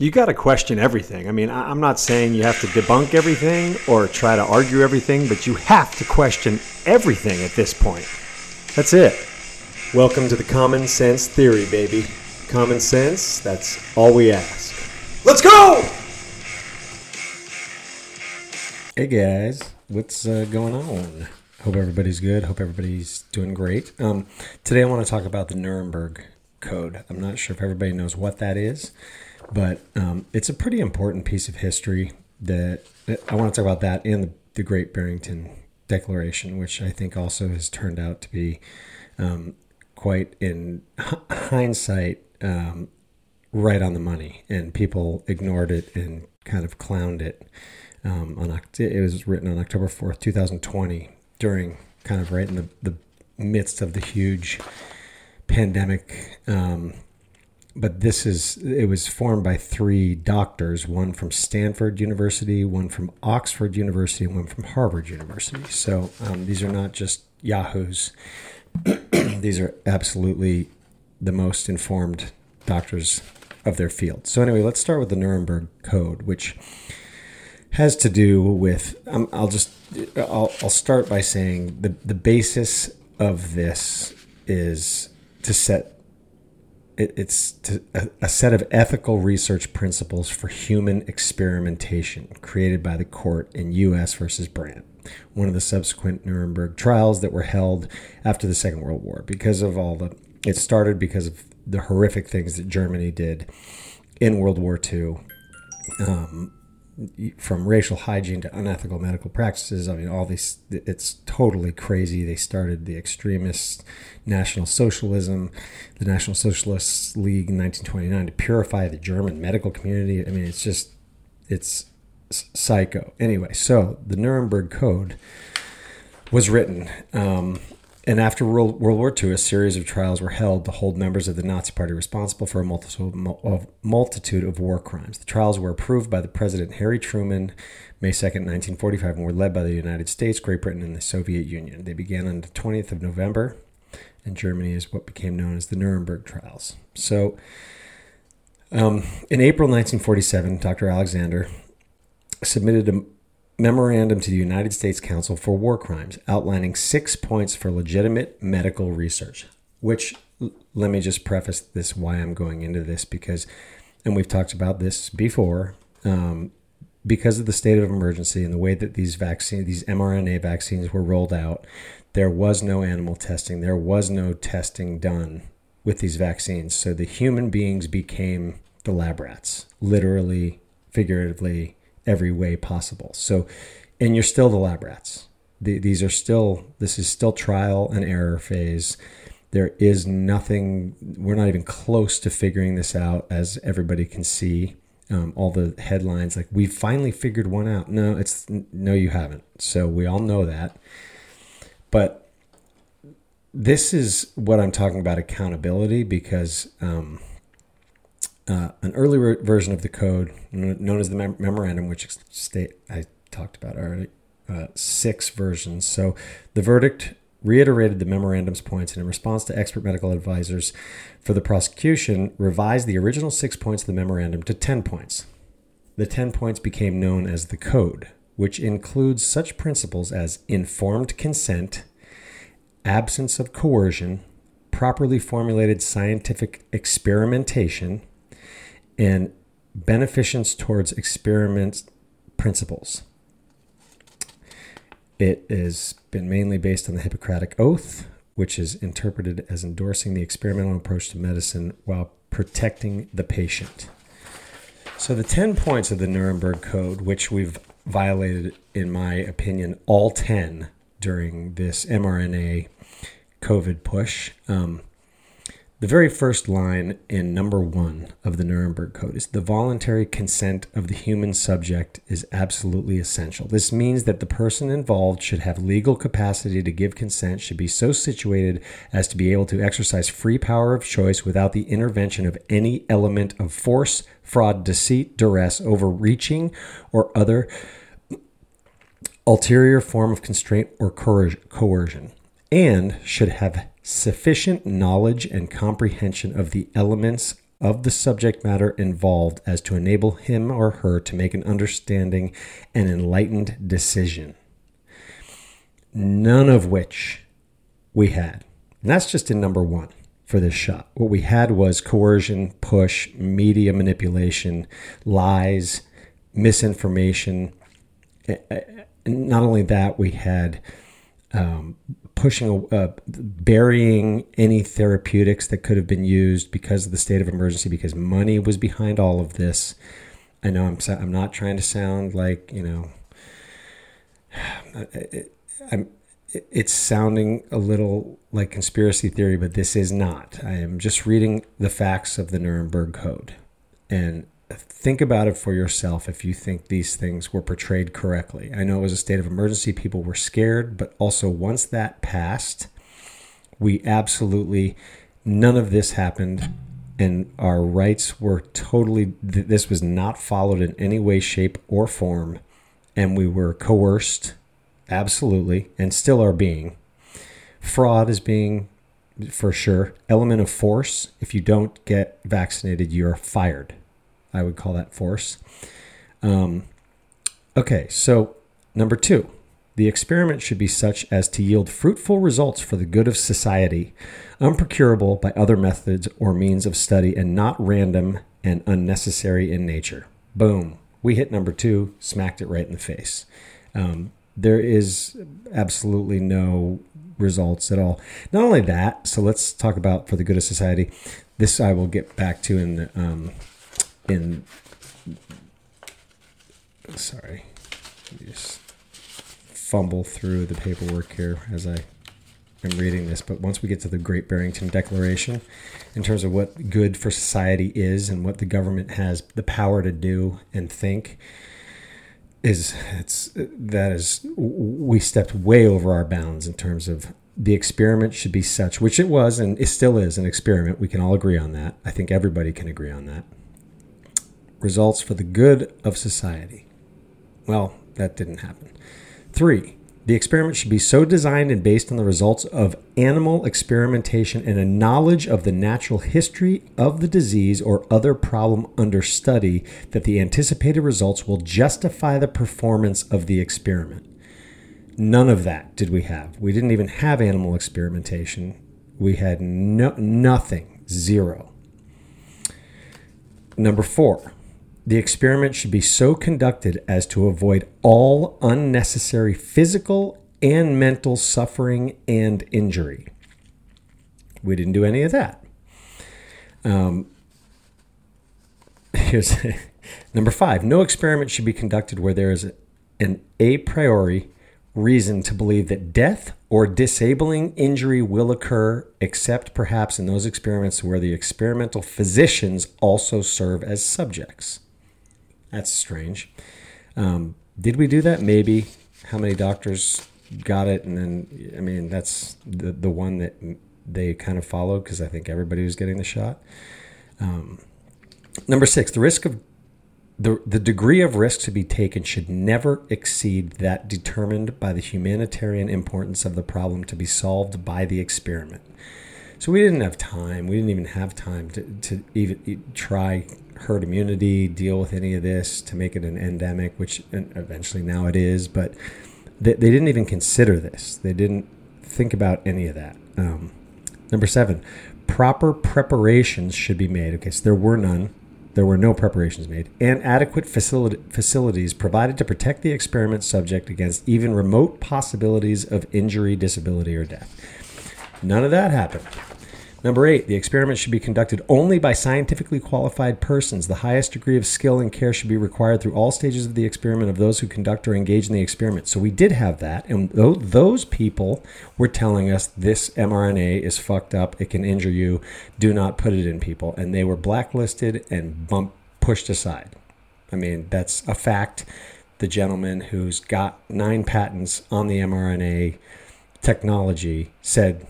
You got to question everything. I mean, I- I'm not saying you have to debunk everything or try to argue everything, but you have to question everything at this point. That's it. Welcome to the Common Sense Theory, baby. Common sense, that's all we ask. Let's go! Hey guys, what's uh, going on? Hope everybody's good. Hope everybody's doing great. Um, today I want to talk about the Nuremberg Code. I'm not sure if everybody knows what that is, but um, it's a pretty important piece of history that, that I want to talk about that in the, the Great Barrington Declaration, which I think also has turned out to be um, quite, in hindsight, um, right on the money, and people ignored it and kind of clowned it. Um, on it was written on October fourth, two thousand twenty, during kind of right in the, the midst of the huge pandemic. Um, but this is it was formed by three doctors, one from Stanford University, one from Oxford University, and one from Harvard University. So um, these are not just yahoos; these are absolutely the most informed doctors of their field. So anyway, let's start with the Nuremberg Code, which has to do with um, I'll just I'll, I'll start by saying the the basis of this is to set it, it's to, a, a set of ethical research principles for human experimentation created by the court in U.S. versus Brandt, one of the subsequent Nuremberg trials that were held after the Second World War. Because of all the, it started because of the horrific things that Germany did in World War II. Um, from racial hygiene to unethical medical practices. I mean, all these, it's totally crazy. They started the extremist National Socialism, the National Socialist League in 1929 to purify the German medical community. I mean, it's just, it's psycho. Anyway, so the Nuremberg Code was written um, and after World, World War II, a series of trials were held to hold members of the Nazi Party responsible for a multitude of war crimes. The trials were approved by the President Harry Truman May 2, 1945, and were led by the United States, Great Britain, and the Soviet Union. They began on the 20th of November, and Germany is what became known as the Nuremberg trials. So, um, in April 1947, Dr. Alexander submitted a memorandum to the United States Counsel for War Crimes outlining six points for legitimate medical research. Which, let me just preface this why I'm going into this because, and we've talked about this before, um, because of the state of emergency and the way that these vaccines, these mRNA vaccines were rolled out, there was no animal testing. There was no testing done with these vaccines. So the human beings became the lab rats, literally, figuratively, every way possible. So, and you're still the lab rats. The, these are still, this is still trial and error phase. There is nothing, we're not even close to figuring this out as everybody can see. Um, all the headlines like we finally figured one out. No, it's no, you haven't. So we all know that. But this is what I'm talking about accountability because um, uh, an earlier version of the code known as the mem- memorandum, which state I talked about already, uh, six versions. So the verdict reiterated the memorandum's points and in response to expert medical advisors for the prosecution revised the original six points of the memorandum to 10 points the 10 points became known as the code which includes such principles as informed consent absence of coercion properly formulated scientific experimentation and beneficence towards experiment principles. It has been mainly based on the Hippocratic Oath, which is interpreted as endorsing the experimental approach to medicine while protecting the patient. So, the 10 points of the Nuremberg Code, which we've violated, in my opinion, all 10 during this mRNA COVID push, um, the very first line in number one of the Nuremberg Code is the voluntary consent of the human subject is absolutely essential. This means that the person involved should have legal capacity to give consent, should be so situated as to be able to exercise free power of choice without the intervention of any element of force, fraud, deceit, duress, overreaching, or other ulterior form of constraint or coercion, and should have sufficient knowledge and comprehension of the elements of the subject matter involved as to enable him or her to make an understanding and enlightened decision. None of which we had. And that's just in number one for this shot. What we had was coercion, push, media manipulation, lies, misinformation. Eh, eh, not only that, we had um, pushing, uh, burying any therapeutics that could have been used because of the state of emergency, because money was behind all of this. I know I'm, I'm not trying to sound like, you know, I'm, it's sounding a little like conspiracy theory, but this is not. I am just reading the facts of the Nuremberg Code. And think about it for yourself if you think these things were portrayed correctly. I know it was a state of emergency, people were scared, but also once that passed, we absolutely, none of this happened. And our rights were totally, this was not followed in any way, shape, or form. And we were coerced, absolutely, and still are being. Fraud is being for sure. Element of force. If you don't get vaccinated, you're fired. I would call that force. Um, okay, so number two, the experiment should be such as to yield fruitful results for the good of society, unprocurable by other methods or means of study, and not random and unnecessary in nature. Boom. We hit number two, smacked it right in the face. Um, there is absolutely no results at all. Not only that, so let's talk about for the good of society. This I will get back to in um, in sorry, just fumble through the paperwork here as I am reading this. But once we get to the Great Barrington Declaration, in terms of what good for society is and what the government has the power to do and think, is it's that is we stepped way over our bounds in terms of the experiment should be such, which it was and it still is an experiment. We can all agree on that. I think everybody can agree on that results for the good of society. Well, that didn't happen. Three, the experiment should be so designed and based on the results of animal experimentation and a knowledge of the natural history of the disease or other problem under study that the anticipated results will justify the performance of the experiment. None of that did we have. We didn't even have animal experimentation. We had no, nothing, zero. Number four, the experiment should be so conducted as to avoid all unnecessary physical and mental suffering and injury. We didn't do any of that. Um, here's number five no experiment should be conducted where there is an a priori reason to believe that death or disabling injury will occur, except perhaps in those experiments where the experimental physicians also serve as subjects. That's strange. Um, did we do that? Maybe. How many doctors got it? And then, I mean, that's the, the one that they kind of followed because I think everybody was getting the shot. Um, number six, the risk of the, the degree of risk to be taken should never exceed that determined by the humanitarian importance of the problem to be solved by the experiment. So we didn't have time. We didn't even have time to, to even try herd immunity, deal with any of this to make it an endemic, which eventually now it is. But they, they didn't even consider this. They didn't think about any of that. Um, number seven, proper preparations should be made. Okay, so there were none. There were no preparations made, and adequate facilities provided to protect the experiment subject against even remote possibilities of injury, disability, or death. None of that happened. Number eight, the experiment should be conducted only by scientifically qualified persons. The highest degree of skill and care should be required through all stages of the experiment of those who conduct or engage in the experiment. So we did have that, and those people were telling us this mRNA is fucked up, it can injure you, do not put it in people. And they were blacklisted and bumped, pushed aside. I mean, that's a fact. The gentleman who's got nine patents on the mRNA technology said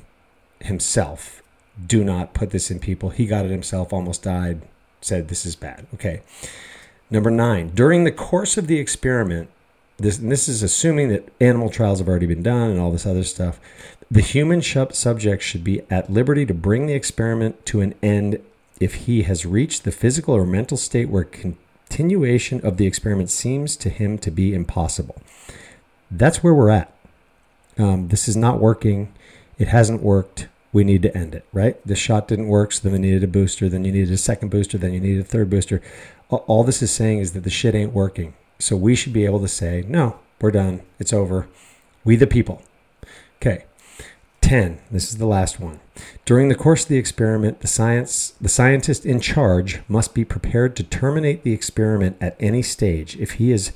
himself do not put this in people. He got it himself, almost died, said this is bad. Okay. Number nine, during the course of the experiment, this, this is assuming that animal trials have already been done and all this other stuff. The human subject should be at liberty to bring the experiment to an end if he has reached the physical or mental state where continuation of the experiment seems to him to be impossible. That's where we're at. Um, this is not working. It hasn't worked. We need to end it, right? The shot didn't work, so then we needed a booster. Then you needed a second booster. Then you needed a third booster. All this is saying is that the shit ain't working. So we should be able to say, no, we're done. It's over. We the people. Okay. 10. This is the last one. During the course of the experiment, the science the scientist in charge must be prepared to terminate the experiment at any stage if he is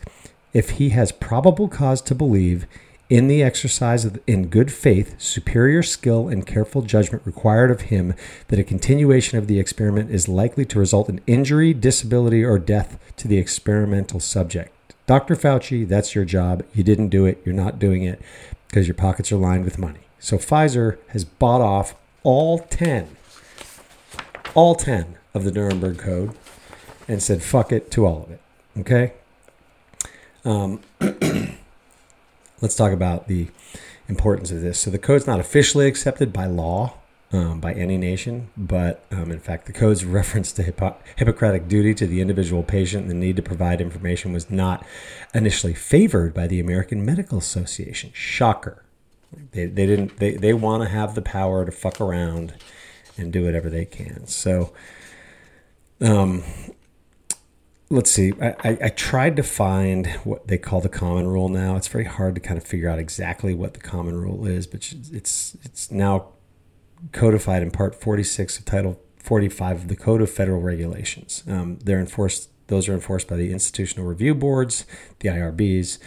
if he has probable cause to believe in the exercise of in good faith, superior skill and careful judgment required of him that a continuation of the experiment is likely to result in injury, disability, or death to the experimental subject. Dr. Fauci, that's your job. You didn't do it. You're not doing it because your pockets are lined with money. So Pfizer has bought off all 10, all 10 of the Nuremberg Code and said, fuck it to all of it. Okay? Um, let's talk about the importance of this. So the code's not officially accepted by law um, by any nation, but um, in fact, the code's reference to Hippo- Hippocratic duty to the individual patient and the need to provide information was not initially favored by the American Medical Association. Shocker. They, they didn't. They, they want to have the power to fuck around and do whatever they can. So, um, let's see. I, I, tried to find what they call the common rule now. It's very hard to kind of figure out exactly what the common rule is, but it's it's now codified in Part 46 of Title 45 of the Code of Federal Regulations. Um, they're enforced; those are enforced by the institutional review boards, the IRBs,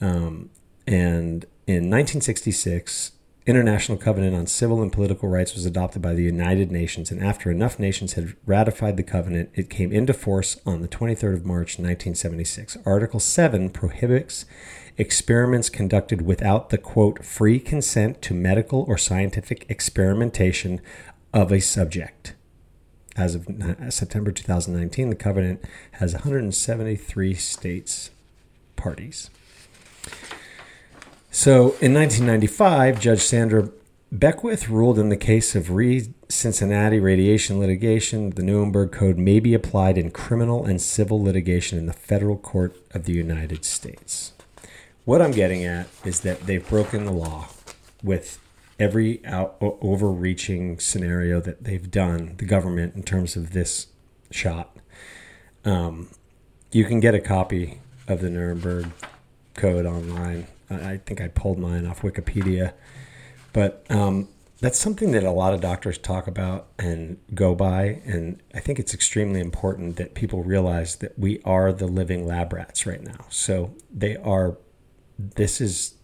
um, and in 1966. International Covenant on Civil and Political Rights was adopted by the United Nations, and after enough nations had ratified the covenant, it came into force on the 23rd of March, 1976. Article 7 prohibits experiments conducted without the quote free consent to medical or scientific experimentation of a subject. As of September 2019, the covenant has 173 states parties. So in 1995, Judge Sandra Beckwith ruled in the case of Cincinnati radiation litigation, the Nuremberg Code may be applied in criminal and civil litigation in the federal court of the United States. What I'm getting at is that they've broken the law with every out, overreaching scenario that they've done, the government, in terms of this shot. Um, you can get a copy of the Nuremberg Code online. I think I pulled mine off Wikipedia. But um, that's something that a lot of doctors talk about and go by. And I think it's extremely important that people realize that we are the living lab rats right now. So they are this is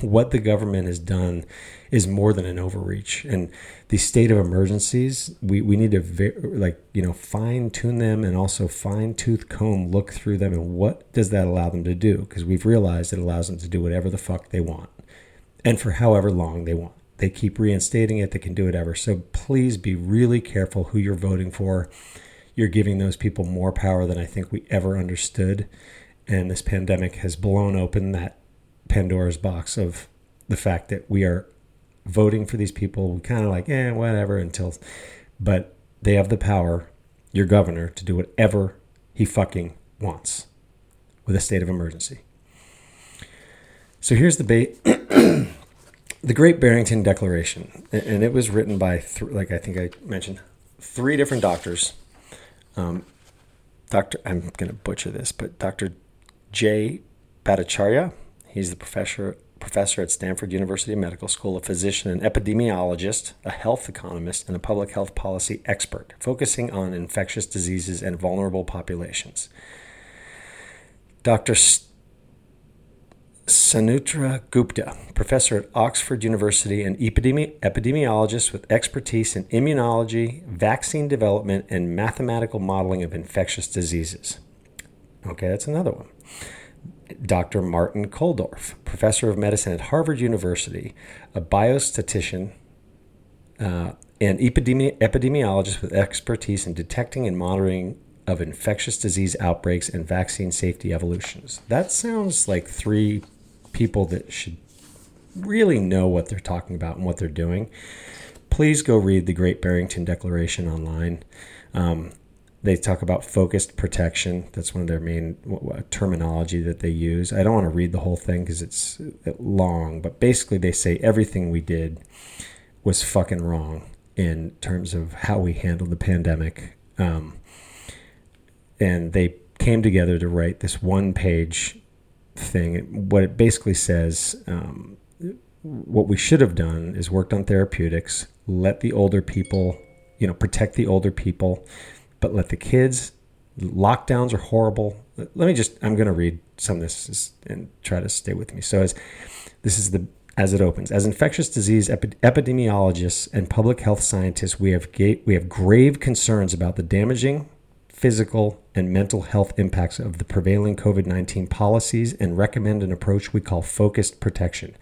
what the government has done is more than an overreach. And the state of emergencies we, we need to like you know fine tune them and also fine tooth comb look through them and what does that allow them to do? Because we've realized it allows them to do whatever the fuck they want and for however long they want. They keep reinstating it. They can do whatever. So please be really careful who you're voting for. You're giving those people more power than i think we ever understood. And this pandemic has blown open that Pandora's box of the fact that we are voting for these people. We kind of like, eh, whatever, until, but they have the power, your governor, to do whatever he fucking wants with a state of emergency. So here's the bait. the Great Barrington Declaration, and it was written by, th- like I think I mentioned, three different doctors. Um, Doctor, I'm going to butcher this, but Dr. J. Bhattacharya. He's the professor professor at Stanford University Medical School, a physician and epidemiologist, a health economist, and a public health policy expert, focusing on infectious diseases and vulnerable populations. Dr. Sunetra Gupta, professor at Oxford University and epidemi- epidemiologist with expertise in immunology, vaccine development, and mathematical modeling of infectious diseases. Okay, that's another one. Dr. Martin Kulldorff, professor of medicine at Harvard University, a biostatistician, uh, and epidemi- epidemiologist with expertise in detecting and monitoring of infectious disease outbreaks and vaccine safety evolutions. That sounds like three people that should really know what they're talking about and what they're doing please go read the Great Barrington Declaration online. Um, they talk about focused protection. That's one of their main terminology that they use. I don't want to read the whole thing because it's uh, long, but basically they say everything we did was fucking wrong in terms of how we handled the pandemic. Um, and they came together to write this one page thing. What it basically says, um, what we should have done is worked on therapeutics, let the older people, you know, protect the older people, but let the kids. Lockdowns are horrible. Let me just, I'm going to read some of this and try to stay with me. So, as this is the as it opens. As infectious disease epidemiologists and public health scientists, we have, ga- we have grave concerns about the damaging physical and mental health impacts of the prevailing COVID 19 policies and recommend an approach we call focused protection.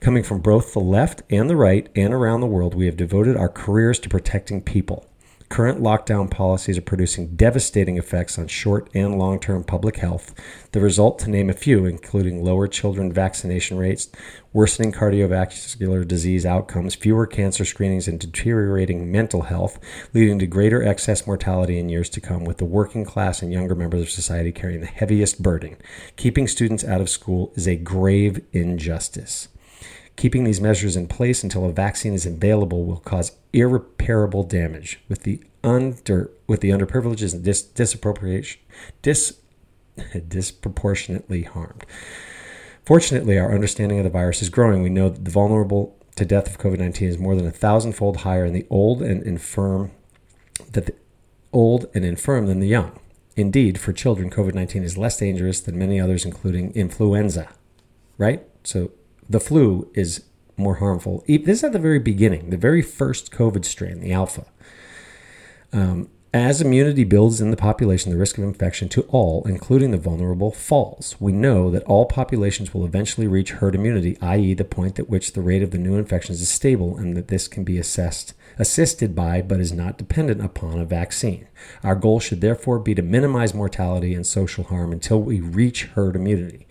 Coming from both the left and the right and around the world, we have devoted our careers to protecting people. Current lockdown policies are producing devastating effects on short and long term public health. The result, to name a few, including lower children vaccination rates, worsening cardiovascular disease outcomes, fewer cancer screenings, and deteriorating mental health, leading to greater excess mortality in years to come, with the working class and younger members of society carrying the heaviest burden. Keeping students out of school is a grave injustice. Keeping these measures in place until a vaccine is available will cause irreparable damage with the under with the underprivileged and dis, disappropriation dis, disproportionately harmed. Fortunately, our understanding of the virus is growing. We know that the vulnerable to death of COVID 19 is more than a thousandfold higher in the old and infirm that the old and infirm than the young. Indeed, for children, COVID 19 is less dangerous than many others, including influenza. Right? So the flu is more harmful. This is at the very beginning, the very first COVID strain, the alpha. Um, as immunity builds in the population, the risk of infection to all, including the vulnerable, falls. We know that all populations will eventually reach herd immunity, i.e., the point at which the rate of the new infections is stable, and that this can be assessed, assisted by, but is not dependent upon a vaccine. Our goal should therefore be to minimize mortality and social harm until we reach herd immunity.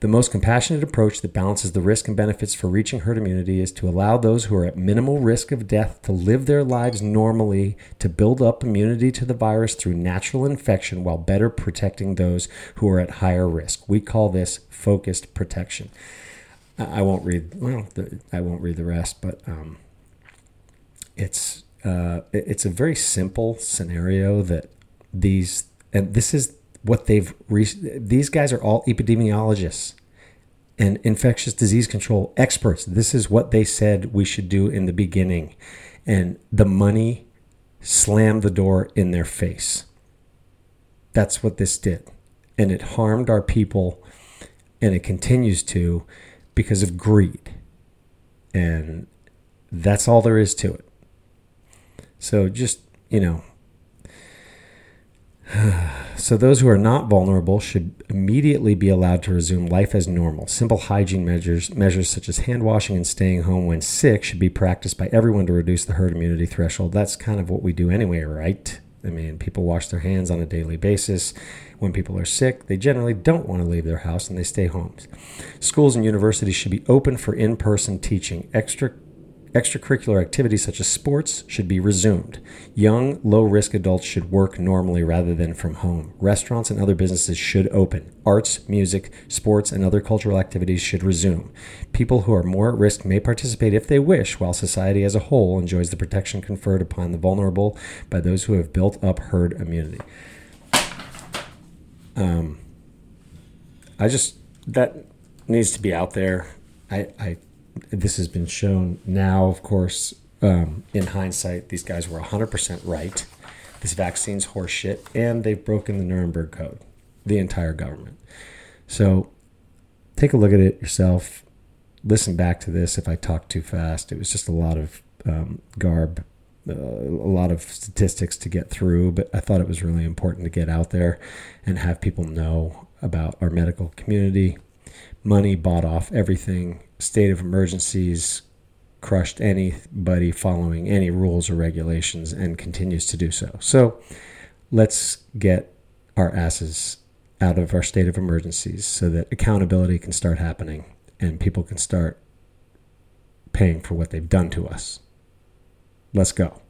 The most compassionate approach that balances the risk and benefits for reaching herd immunity is to allow those who are at minimal risk of death to live their lives normally, to build up immunity to the virus through natural infection while better protecting those who are at higher risk. We call this focused protection. I won't read well. I won't read the rest, but um, it's uh, it's a very simple scenario that these and this is what they've re- these guys are all epidemiologists and infectious disease control experts. This is what they said we should do in the beginning. And the money slammed the door in their face. That's what this did. And it harmed our people, and it continues to because of greed. And that's all there is to it. So just, you know, so, those who are not vulnerable should immediately be allowed to resume life as normal. Simple hygiene measures, measures such as hand washing and staying home when sick, should be practiced by everyone to reduce the herd immunity threshold. That's kind of what we do anyway, right? I mean, people wash their hands on a daily basis. When people are sick, they generally don't want to leave their house and they stay home. Schools and universities should be open for in person teaching. Extra Extracurricular activities such as sports should be resumed. Young, low risk adults should work normally rather than from home. Restaurants and other businesses should open. Arts, music, sports, and other cultural activities should resume. People who are more at risk may participate if they wish, while society as a whole enjoys the protection conferred upon the vulnerable by those who have built up herd immunity. Um, I just, that needs to be out there. I, I this has been shown now, of course, um, in hindsight, these guys were 100% right. This vaccine's horseshit, and they've broken the Nuremberg Code, the entire government. So take a look at it yourself. Listen back to this if I talk too fast. It was just a lot of um, garb, uh, a lot of statistics to get through, but I thought it was really important to get out there and have people know about our medical community. Money bought off everything state of emergencies crushed anybody following any rules or regulations and continues to do so. So let's get our asses out of our state of emergencies so that accountability can start happening and people can start paying for what they've done to us. Let's go.